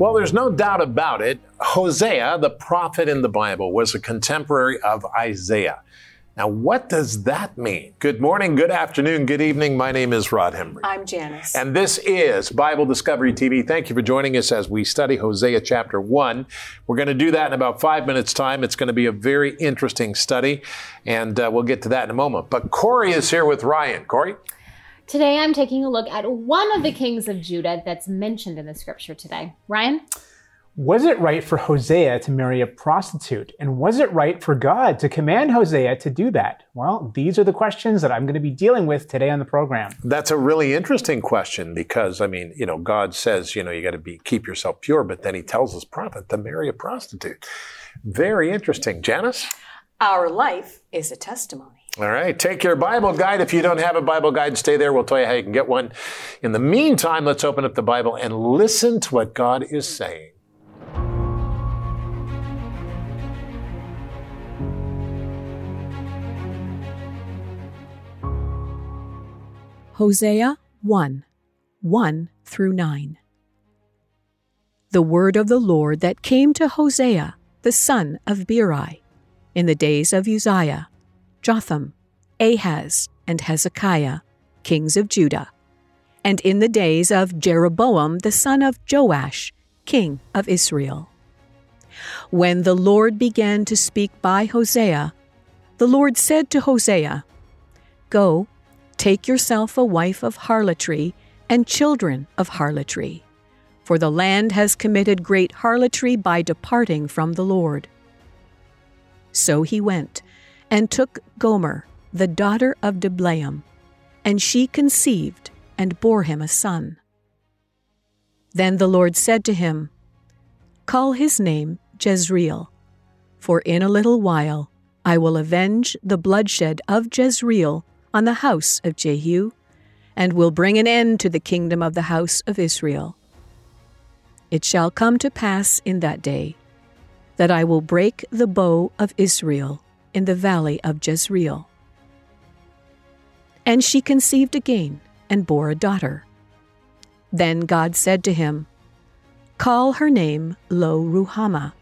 Well, there's no doubt about it. Hosea, the prophet in the Bible, was a contemporary of Isaiah. Now, what does that mean? Good morning, good afternoon, good evening. My name is Rod Hembree. I'm Janice. And this is Bible Discovery TV. Thank you for joining us as we study Hosea chapter 1. We're going to do that in about five minutes' time. It's going to be a very interesting study, and uh, we'll get to that in a moment. But Corey is here with Ryan. Corey? Today I'm taking a look at one of the kings of Judah that's mentioned in the scripture today. Ryan? Was it right for Hosea to marry a prostitute? And was it right for God to command Hosea to do that? Well, these are the questions that I'm going to be dealing with today on the program. That's a really interesting question because I mean, you know, God says, you know, you got to be keep yourself pure, but then he tells his prophet to marry a prostitute. Very interesting. Janice? Our life is a testimony. All right, take your Bible guide. If you don't have a Bible guide, stay there. We'll tell you how you can get one. In the meantime, let's open up the Bible and listen to what God is saying. Hosea 1 1 through 9. The word of the Lord that came to Hosea, the son of Beeri, in the days of Uzziah, Jotham, Ahaz, and Hezekiah, kings of Judah, and in the days of Jeroboam the son of Joash, king of Israel. When the Lord began to speak by Hosea, the Lord said to Hosea, Go, take yourself a wife of harlotry and children of harlotry, for the land has committed great harlotry by departing from the Lord. So he went and took Gomer, the daughter of Diblaim, and she conceived and bore him a son. Then the Lord said to him, Call his name Jezreel, for in a little while I will avenge the bloodshed of Jezreel on the house of Jehu, and will bring an end to the kingdom of the house of Israel. It shall come to pass in that day that I will break the bow of Israel in the valley of Jezreel. And she conceived again and bore a daughter. Then God said to him, Call her name Lo Ruhamah,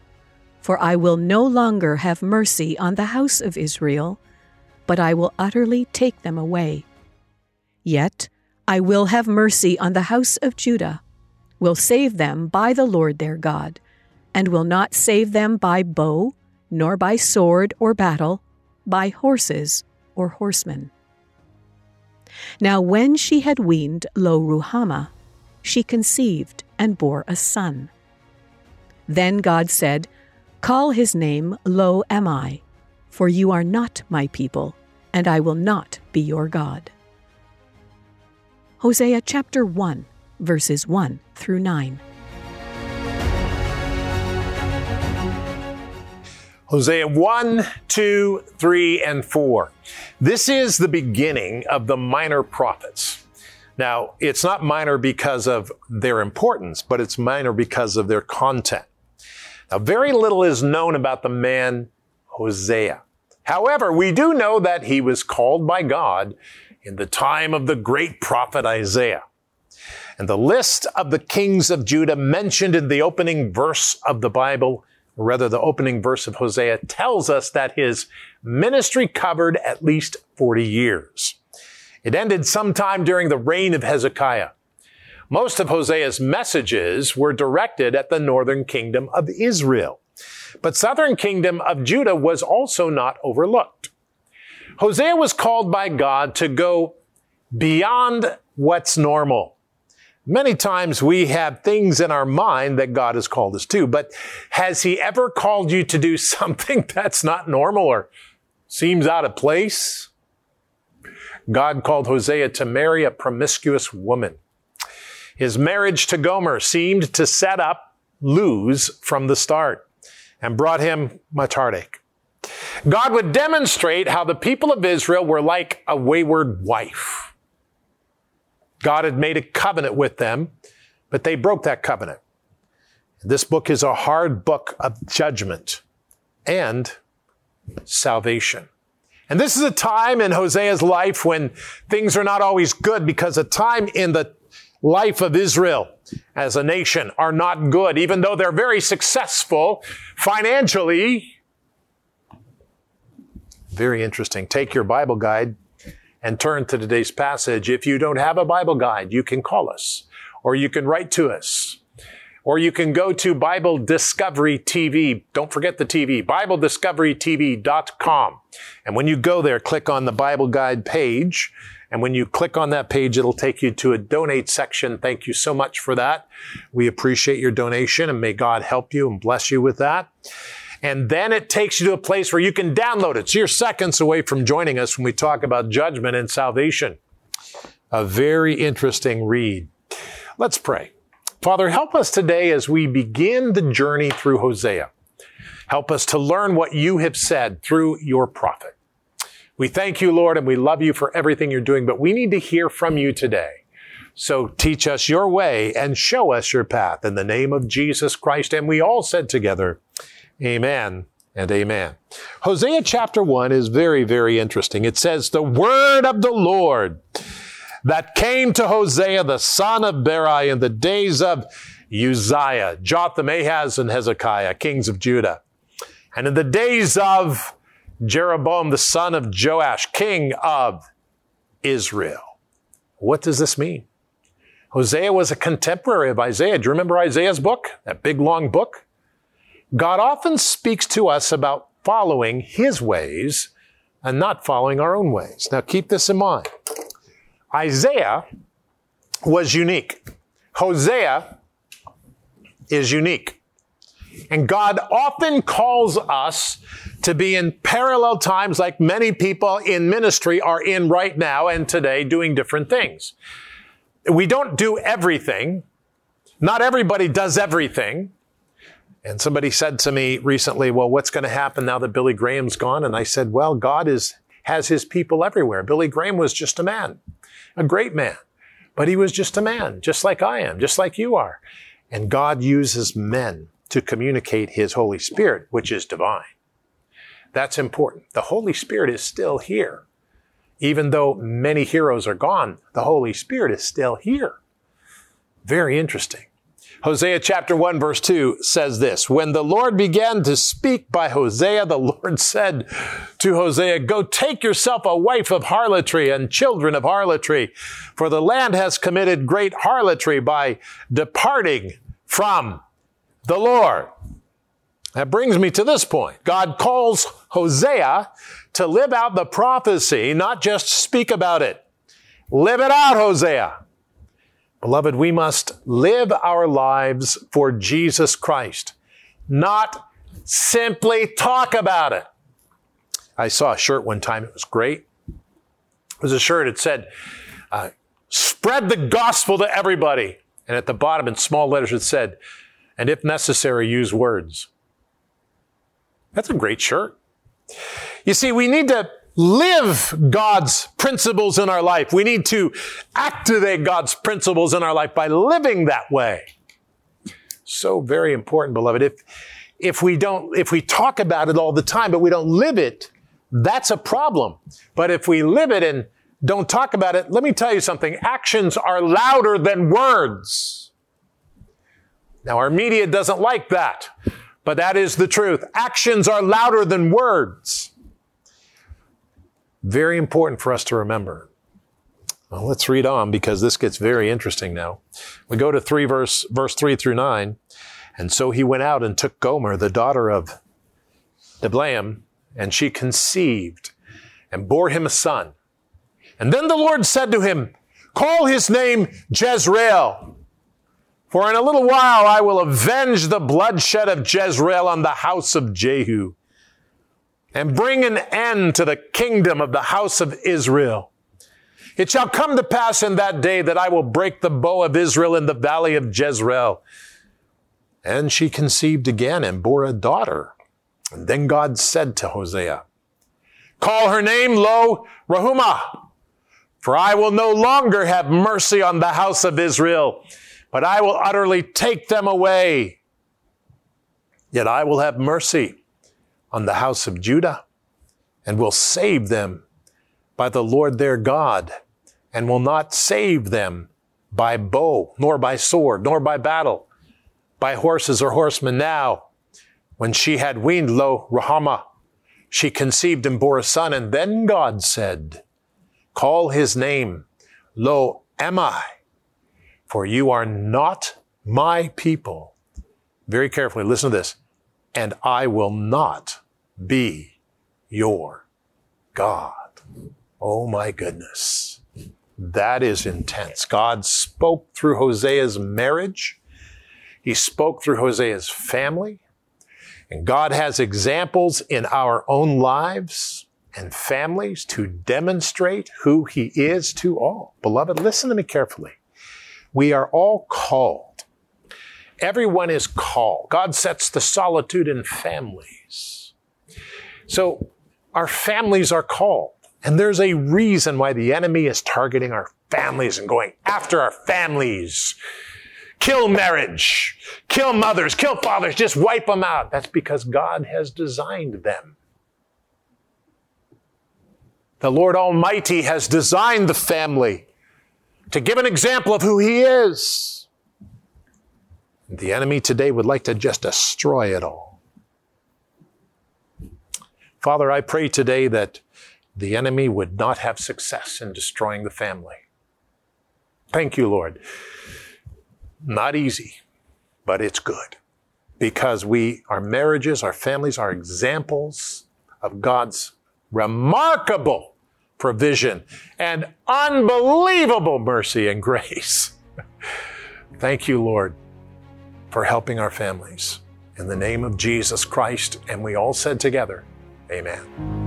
for I will no longer have mercy on the house of Israel, but I will utterly take them away. Yet I will have mercy on the house of Judah, will save them by the Lord their God, and will not save them by bow, nor by sword or battle, by horses or horsemen. Now when she had weaned Lo Ruhamah, she conceived and bore a son. Then God said, Call his name Lo Ammi, for you are not my people, and I will not be your God. Hosea chapter 1, verses 1 through 9. Hosea 1, 2, 3, and 4. This is the beginning of the minor prophets. Now, it's not minor because of their importance, but it's minor because of their content. Now, very little is known about the man Hosea. However, we do know that he was called by God in the time of the great prophet Isaiah. And the list of the kings of Judah mentioned in the opening verse of the Bible or rather the opening verse of Hosea, tells us that his ministry covered at least 40 years. It ended sometime during the reign of Hezekiah. Most of Hosea's messages were directed at the northern kingdom of Israel. But southern kingdom of Judah was also not overlooked. Hosea was called by God to go beyond what's normal. Many times we have things in our mind that God has called us to, but has He ever called you to do something that's not normal or seems out of place? God called Hosea to marry a promiscuous woman. His marriage to Gomer seemed to set up lose from the start and brought him much heartache. God would demonstrate how the people of Israel were like a wayward wife. God had made a covenant with them, but they broke that covenant. This book is a hard book of judgment and salvation. And this is a time in Hosea's life when things are not always good because a time in the life of Israel as a nation are not good, even though they're very successful financially. Very interesting. Take your Bible guide and turn to today's passage. If you don't have a Bible guide, you can call us or you can write to us or you can go to Bible Discovery TV. Don't forget the TV, BibleDiscoveryTV.com. And when you go there, click on the Bible Guide page. And when you click on that page, it'll take you to a donate section. Thank you so much for that. We appreciate your donation and may God help you and bless you with that. And then it takes you to a place where you can download it. So you're seconds away from joining us when we talk about judgment and salvation. A very interesting read. Let's pray. Father, help us today as we begin the journey through Hosea. Help us to learn what you have said through your prophet. We thank you, Lord, and we love you for everything you're doing, but we need to hear from you today. So teach us your way and show us your path in the name of Jesus Christ. And we all said together, Amen and amen. Hosea chapter 1 is very, very interesting. It says, The word of the Lord that came to Hosea, the son of Beeri, in the days of Uzziah, Jotham, Ahaz, and Hezekiah, kings of Judah. And in the days of Jeroboam, the son of Joash, king of Israel. What does this mean? Hosea was a contemporary of Isaiah. Do you remember Isaiah's book? That big long book? God often speaks to us about following his ways and not following our own ways. Now keep this in mind. Isaiah was unique. Hosea is unique. And God often calls us to be in parallel times like many people in ministry are in right now and today doing different things. We don't do everything. Not everybody does everything. And somebody said to me recently, well, what's going to happen now that Billy Graham's gone? And I said, well, God is, has his people everywhere. Billy Graham was just a man, a great man, but he was just a man, just like I am, just like you are. And God uses men to communicate his Holy Spirit, which is divine. That's important. The Holy Spirit is still here. Even though many heroes are gone, the Holy Spirit is still here. Very interesting. Hosea chapter 1 verse 2 says this, When the Lord began to speak by Hosea, the Lord said to Hosea, Go take yourself a wife of harlotry and children of harlotry, for the land has committed great harlotry by departing from the Lord. That brings me to this point. God calls Hosea to live out the prophecy, not just speak about it. Live it out, Hosea. Beloved, we must live our lives for Jesus Christ, not simply talk about it. I saw a shirt one time, it was great. It was a shirt, it said, uh, spread the gospel to everybody. And at the bottom in small letters, it said, and if necessary, use words. That's a great shirt. You see, we need to live God's principles in our life. We need to activate God's principles in our life by living that way. So very important, beloved. If, if we don't, if we talk about it all the time, but we don't live it, that's a problem. But if we live it and don't talk about it, let me tell you something. Actions are louder than words. Now, our media doesn't like that. But that is the truth. Actions are louder than words. Very important for us to remember. Well, let's read on because this gets very interesting now. We go to 3 verse, verse 3 through 9. And so he went out and took Gomer, the daughter of Diblaim, and she conceived and bore him a son. And then the Lord said to him, Call his name Jezreel, for in a little while I will avenge the bloodshed of Jezreel on the house of Jehu and bring an end to the kingdom of the house of Israel. It shall come to pass in that day that I will break the bow of Israel in the valley of Jezreel. And she conceived again and bore a daughter. And then God said to Hosea, Call her name Lo Ruhamah, for I will no longer have mercy on the house of Israel but I will utterly take them away. Yet I will have mercy on the house of Judah and will save them by the Lord their God and will not save them by bow, nor by sword, nor by battle, by horses or horsemen. Now, when she had weaned, Lo Ruhamah, she conceived and bore a son. And then God said, Call his name, Lo Ammi, for you are not my people. Very carefully, listen to this. And I will not be your God. Oh my goodness. That is intense. God spoke through Hosea's marriage. He spoke through Hosea's family. And God has examples in our own lives and families to demonstrate who He is to all. Beloved, listen to me carefully. We are all called. Everyone is called. God sets the solitude in families. So our families are called. And there's a reason why the enemy is targeting our families and going after our families. Kill marriage, kill mothers, kill fathers, just wipe them out. That's because God has designed them. The Lord Almighty has designed the family to give an example of who He is. The enemy today would like to just destroy it all. Father, I pray today that the enemy would not have success in destroying the family. Thank you, Lord. Not easy, but it's good because we, our marriages, our families are examples of God's remarkable provision and unbelievable mercy and grace. Thank you, Lord, for helping our families. In the name of Jesus Christ, and we all said together, Amen.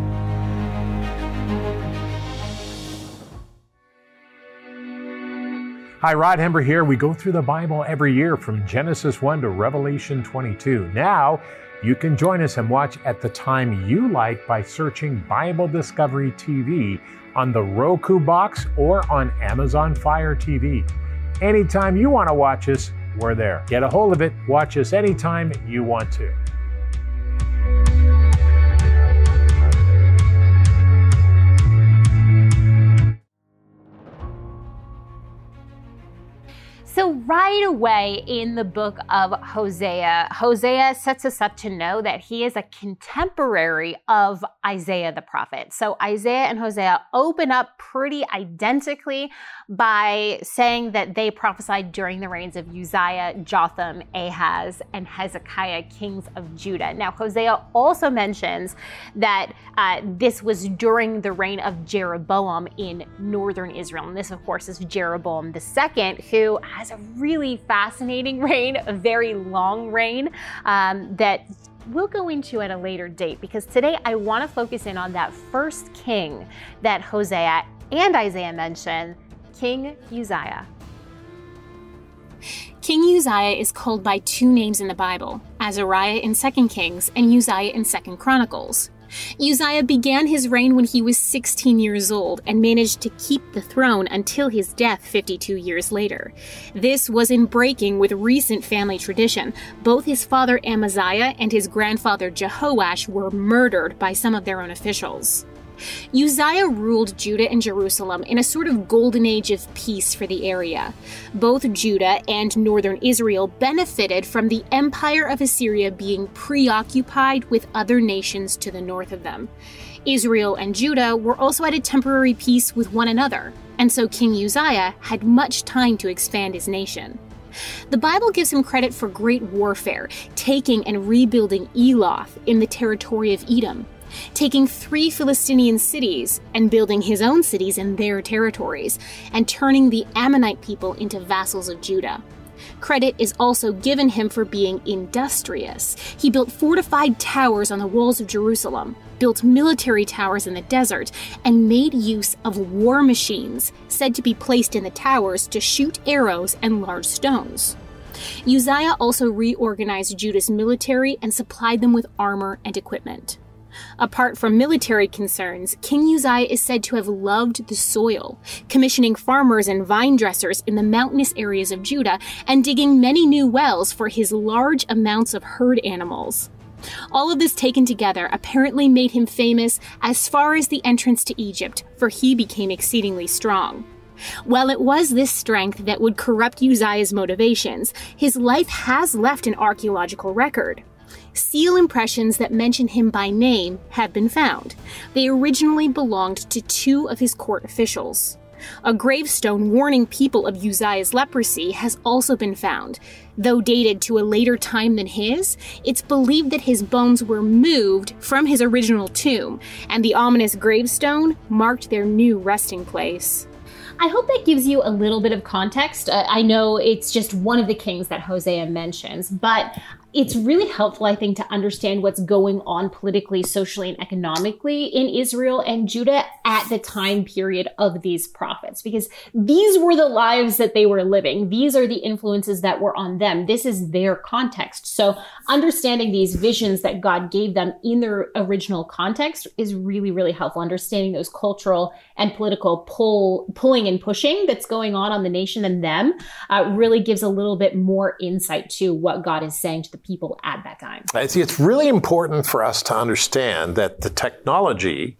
Hi, Rod Hembree here. We go through the Bible every year from Genesis 1 to Revelation 22. Now, you can join us and watch at the time you like by searching Bible Discovery TV on the Roku box or on Amazon Fire TV. Anytime you want to watch us, we're there. Get a hold of it. Watch us anytime you want to. So, right away in the book of Hosea, Hosea sets us up to know that he is a contemporary of Isaiah the prophet. So, Isaiah and Hosea open up pretty identically by saying that they prophesied during the reigns of Uzziah, Jotham, Ahaz, and Hezekiah, kings of Judah. Now, Hosea also mentions that uh, this was during the reign of Jeroboam in northern Israel. And this, of course, is Jeroboam II, who has a really fascinating reign, a very long reign um, that we'll go into at a later date because today I want to focus in on that first king that Hosea and Isaiah mention, King Uzziah. King Uzziah is called by two names in the Bible, Azariah in 2 Kings and Uzziah in 2 Chronicles. Uzziah began his reign when he was 16 years old and managed to keep the throne until his death 52 years later. This was in breaking with recent family tradition. Both his father Amaziah and his grandfather Jehoash were murdered by some of their own officials. Uzziah ruled Judah and Jerusalem in a sort of golden age of peace for the area. Both Judah and northern Israel benefited from the empire of Assyria being preoccupied with other nations to the north of them. Israel and Judah were also at a temporary peace with one another, and so King Uzziah had much time to expand his nation. The Bible gives him credit for great warfare, taking and rebuilding Eloth in the territory of Edom, taking three Philistinian cities and building his own cities in their territories, and turning the Ammonite people into vassals of Judah. Credit is also given him for being industrious. He built fortified towers on the walls of Jerusalem, built military towers in the desert, and made use of war machines, said to be placed in the towers to shoot arrows and large stones. Uzziah also reorganized Judah's military and supplied them with armor and equipment. Apart from military concerns, King Uzziah is said to have loved the soil, commissioning farmers and vine dressers in the mountainous areas of Judah and digging many new wells for his large amounts of herd animals. All of this taken together apparently made him famous as far as the entrance to Egypt, for he became exceedingly strong. While it was this strength that would corrupt Uzziah's motivations, his life has left an archaeological record. Seal impressions that mention him by name have been found. They originally belonged to two of his court officials. A gravestone warning people of Uzziah's leprosy has also been found. Though dated to a later time than his, it's believed that his bones were moved from his original tomb, and the ominous gravestone marked their new resting place. I hope that gives you a little bit of context. Uh, I know it's just one of the kings that Hosea mentions, but it's really helpful, I think, to understand what's going on politically, socially, and economically in Israel and Judah at the time period of these prophets, because these were the lives that they were living. These are the influences that were on them. This is their context. So understanding these visions that God gave them in their original context is really, really helpful. Understanding those cultural and political pull, pulling and pushing that's going on on the nation and them uh, really gives a little bit more insight to what God is saying to the people at that time. I see it's really important for us to understand that the technology,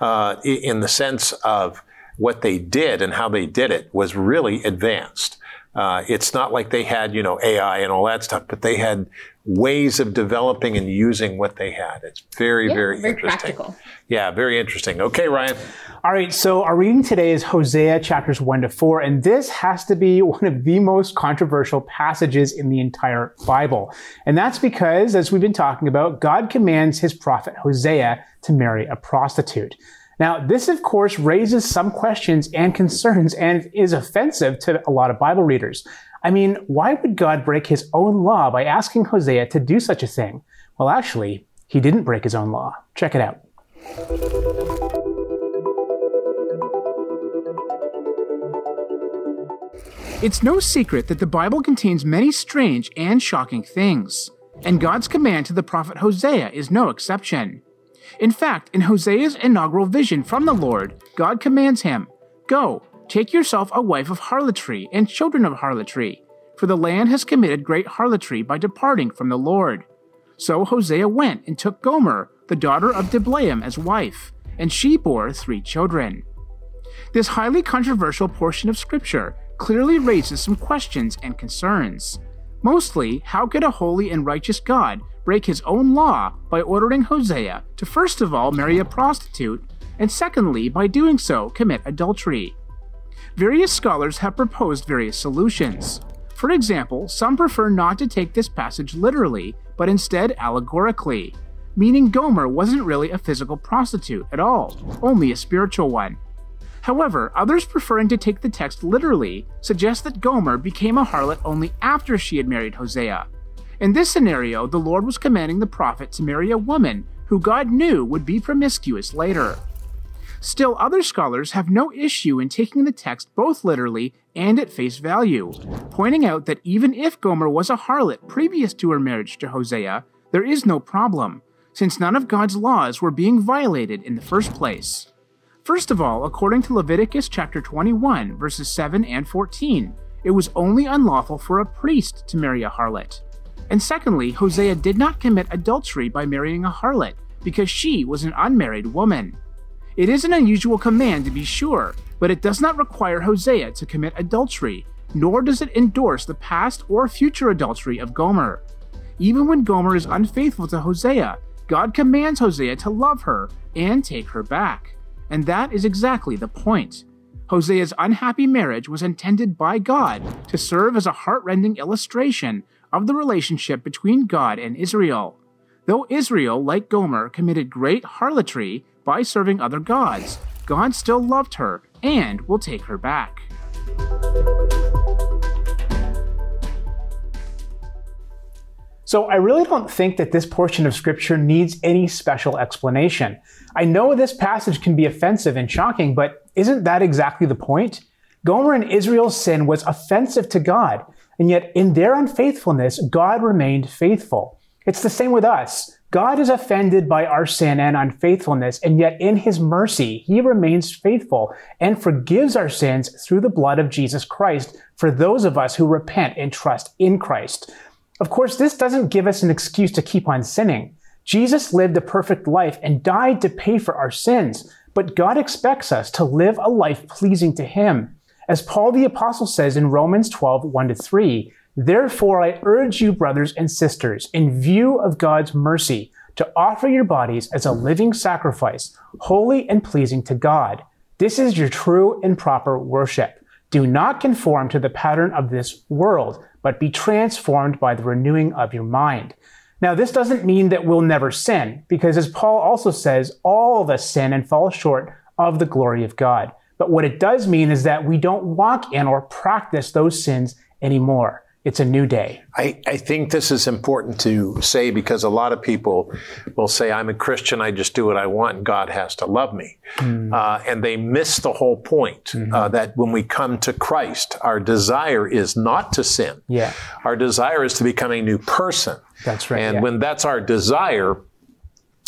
uh, in the sense of what they did and how they did it, was really advanced. Uh, it's not like they had, you know, AI and all that stuff, but they had ways of developing and using what they had. It's very, Yeah, very, very interesting. practical. Yeah, very interesting. Okay, Ryan. All right, so our reading today is Hosea chapters 1 to 4, and this has to be one of the most controversial passages in the entire Bible. And that's because, as we've been talking about, God commands his prophet Hosea to marry a prostitute. Now, this of course raises some questions and concerns and is offensive to a lot of Bible readers. I mean, why would God break his own law by asking Hosea to do such a thing? Well, actually, he didn't break his own law. Check it out. It's no secret that the Bible contains many strange and shocking things, and God's command to the prophet Hosea is no exception. In fact, in Hosea's inaugural vision from the Lord, God commands him Go, take yourself a wife of harlotry and children of harlotry, for the land has committed great harlotry by departing from the Lord. So Hosea went and took Gomer, the daughter of Diblaim, as wife, and she bore three children. This highly controversial portion of Scripture clearly raises some questions and concerns. Mostly, how could a holy and righteous God break his own law by ordering Hosea to first of all marry a prostitute, and secondly, by doing so, commit adultery? Various scholars have proposed various solutions. For example, some prefer not to take this passage literally, but instead allegorically, meaning Gomer wasn't really a physical prostitute at all, only a spiritual one. However, others preferring to take the text literally suggest that Gomer became a harlot only after she had married Hosea. In this scenario, the Lord was commanding the prophet to marry a woman who God knew would be promiscuous later. Still, other scholars have no issue in taking the text both literally and at face value, pointing out that even if Gomer was a harlot previous to her marriage to Hosea, there is no problem, since none of God's laws were being violated in the first place. First of all, according to Leviticus chapter 21, verses 7 and 14, it was only unlawful for a priest to marry a harlot. And secondly, Hosea did not commit adultery by marrying a harlot, because she was an unmarried woman. It is an unusual command to be sure, but it does not require Hosea to commit adultery, nor does it endorse the past or future adultery of Gomer. Even when Gomer is unfaithful to Hosea, God commands Hosea to love her and take her back. And that is exactly the point. Hosea's unhappy marriage was intended by God to serve as a heartrending illustration of the relationship between God and Israel. Though Israel, like Gomer, committed great harlotry by serving other gods, God still loved her and will take her back. So, I really don't think that this portion of Scripture needs any special explanation. I know this passage can be offensive and shocking, but isn't that exactly the point? Gomer and Israel's sin was offensive to God, and yet in their unfaithfulness, God remained faithful. It's the same with us. God is offended by our sin and unfaithfulness, and yet in his mercy, he remains faithful and forgives our sins through the blood of Jesus Christ for those of us who repent and trust in Christ. Of course, this doesn't give us an excuse to keep on sinning. Jesus lived a perfect life and died to pay for our sins, but God expects us to live a life pleasing to him. As Paul the Apostle says in Romans 12, 1 to 3, Therefore I urge you, brothers and sisters, in view of God's mercy, to offer your bodies as a living sacrifice, holy and pleasing to God. This is your true and proper worship. Do not conform to the pattern of this world, but be transformed by the renewing of your mind. Now, this doesn't mean that we'll never sin, because as Paul also says, all of us sin and fall short of the glory of God. But what it does mean is that we don't walk in or practice those sins anymore. It's a new day. I, I, think this is important to say because a lot of people will say, I'm a Christian, I just do what I want, and God has to love me. Mm. Uh, and they miss the whole point mm-hmm. uh, that when we come to Christ, our desire is not to sin. Yeah. Our desire is to become a new person. That's right. And yeah. when that's our desire,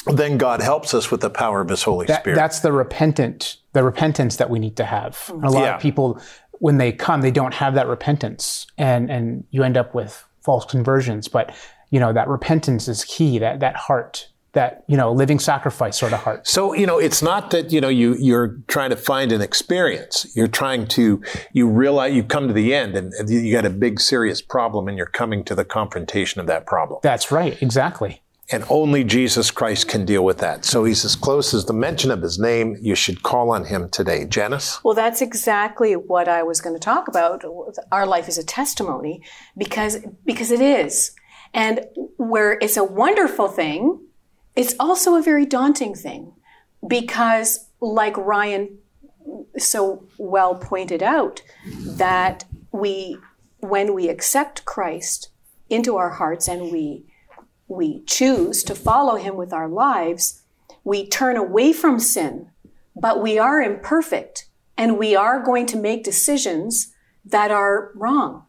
then God helps us with the power of His Holy that, Spirit. That's the repentant, the repentance that we need to have. A lot yeah. of people when they come, they don't have that repentance, and and you end up with false conversions. But you know that repentance is key. That that heart, that you know living sacrifice sort of heart. So you know it's not that you know you you're trying to find an experience. You're trying to you realize you've come to the end, and you got a big serious problem, and you're coming to the confrontation of that problem. That's right. Exactly. And only Jesus Christ can deal with that. So he's as close as the mention of his name. You should call on him today. Janice? Well, that's exactly what I was going to talk about. Our life is a testimony because, because it is. And where it's a wonderful thing, it's also a very daunting thing because, like Ryan so well pointed out, that we, when we accept Christ into our hearts and we we choose to follow him with our lives, we turn away from sin, but we are imperfect and we are going to make decisions that are wrong.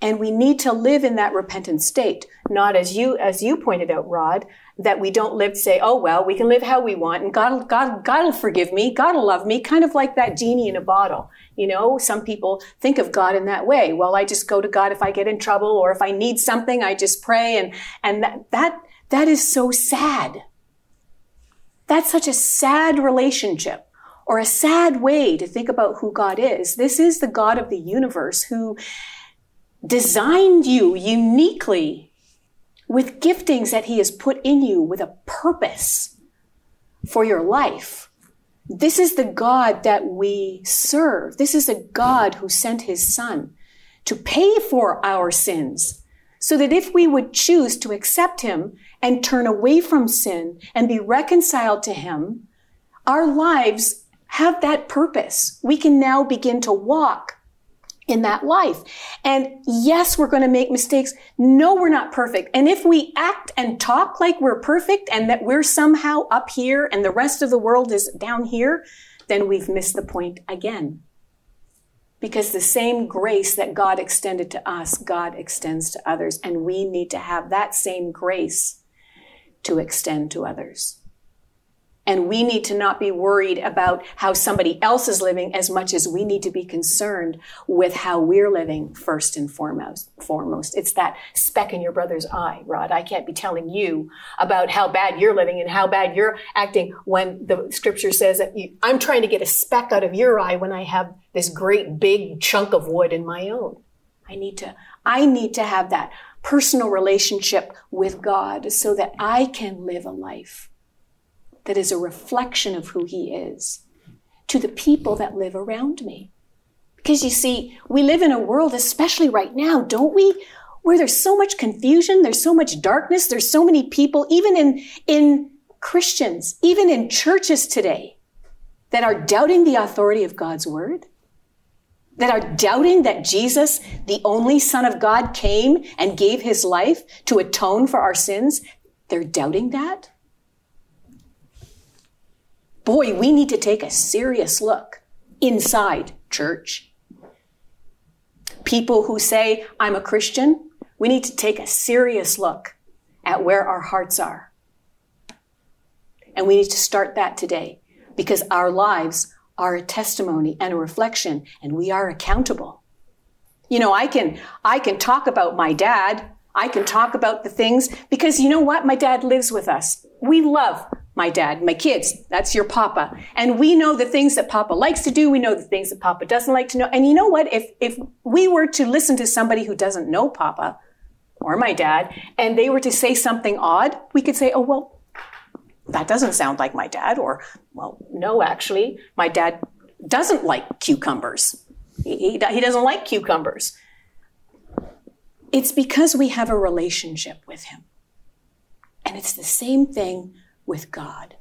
And we need to live in that repentant state, not as you, as you pointed out, Rod, that we don't live to say, oh, well, we can live how we want and God, God, God will forgive me. God will love me. Kind of like that genie in a bottle. You know, some people think of God in that way. Well, I just go to God if I get in trouble or if I need something, I just pray. And, and that, that, that is so sad. That's such a sad relationship or a sad way to think about who God is. This is the God of the universe who designed you uniquely with giftings that he has put in you with a purpose for your life. This is the God that we serve. This is a God who sent his son to pay for our sins so that if we would choose to accept him and turn away from sin and be reconciled to him, our lives have that purpose. We can now begin to walk in that life. And yes, we're going to make mistakes. No, we're not perfect. And if we act and talk like we're perfect and that we're somehow up here and the rest of the world is down here, then we've missed the point again. Because the same grace that God extended to us, God extends to others. And we need to have that same grace to extend to others. And we need to not be worried about how somebody else is living as much as we need to be concerned with how we're living first and foremost. Foremost, it's that speck in your brother's eye, Rod. I can't be telling you about how bad you're living and how bad you're acting when the scripture says that you, I'm trying to get a speck out of your eye when I have this great big chunk of wood in my own. I need to, I need to have that personal relationship with God so that I can live a life that is a reflection of who He is to the people that live around me. Because you see, we live in a world, especially right now, don't we? Where there's so much confusion, there's so much darkness, there's so many people, even in, in Christians, even in churches today, that are doubting the authority of God's word, that are doubting that Jesus, the only Son of God, came and gave his life to atone for our sins. They're doubting that boy, we need to take a serious look inside church. People who say, I'm a Christian, we need to take a serious look at where our hearts are. And we need to start that today because our lives are a testimony and a reflection and we are accountable. You know, I can, I can talk about my dad. I can talk about the things because you know what? My dad lives with us. We love my dad, my kids. That's your papa. And we know the things that papa likes to do. We know the things that papa doesn't like to know. And you know what? If, if we were to listen to somebody who doesn't know papa or my dad, and they were to say something odd, we could say, oh, well, that doesn't sound like my dad. Or, well, no, actually, my dad doesn't like cucumbers. He, he, he doesn't like cucumbers. It's because we have a relationship with him. And it's the same thing with God.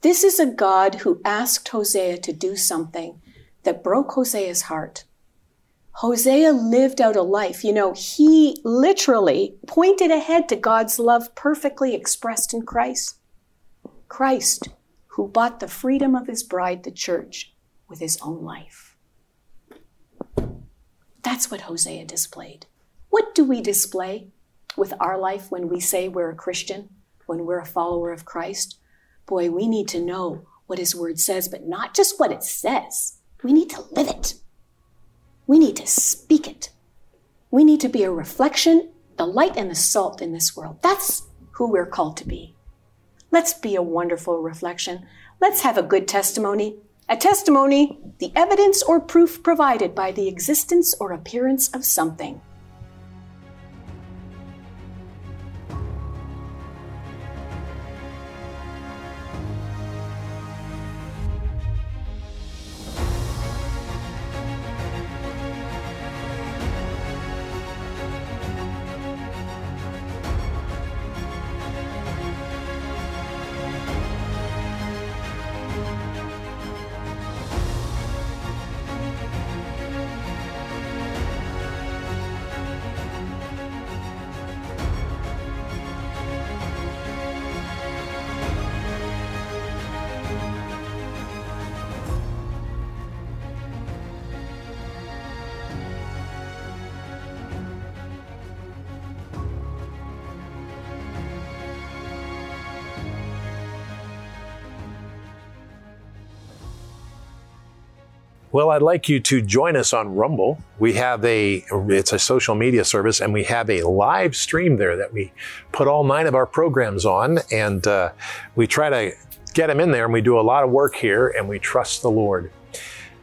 This is a God who asked Hosea to do something that broke Hosea's heart. Hosea lived out a life. You know, he literally pointed ahead to God's love perfectly expressed in Christ. Christ, who bought the freedom of his bride, the church, with his own life. That's what Hosea displayed. What do we display with our life when we say we're a Christian? When we're a follower of Christ, boy, we need to know what His Word says, but not just what it says. We need to live it. We need to speak it. We need to be a reflection, the light and the salt in this world. That's who we're called to be. Let's be a wonderful reflection. Let's have a good testimony. A testimony, the evidence or proof provided by the existence or appearance of something. Well, I'd like you to join us on Rumble. We have a it's a social media service, and we have a live stream there that we put all nine of our programs on, and uh, we try to get them in there. And we do a lot of work here, and we trust the Lord.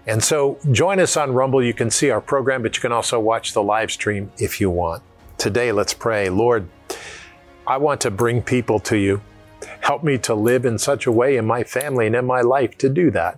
And so, join us on Rumble. You can see our program, but you can also watch the live stream if you want. Today, let's pray. Lord, I want to bring people to you. Help me to live in such a way in my family and in my life to do that.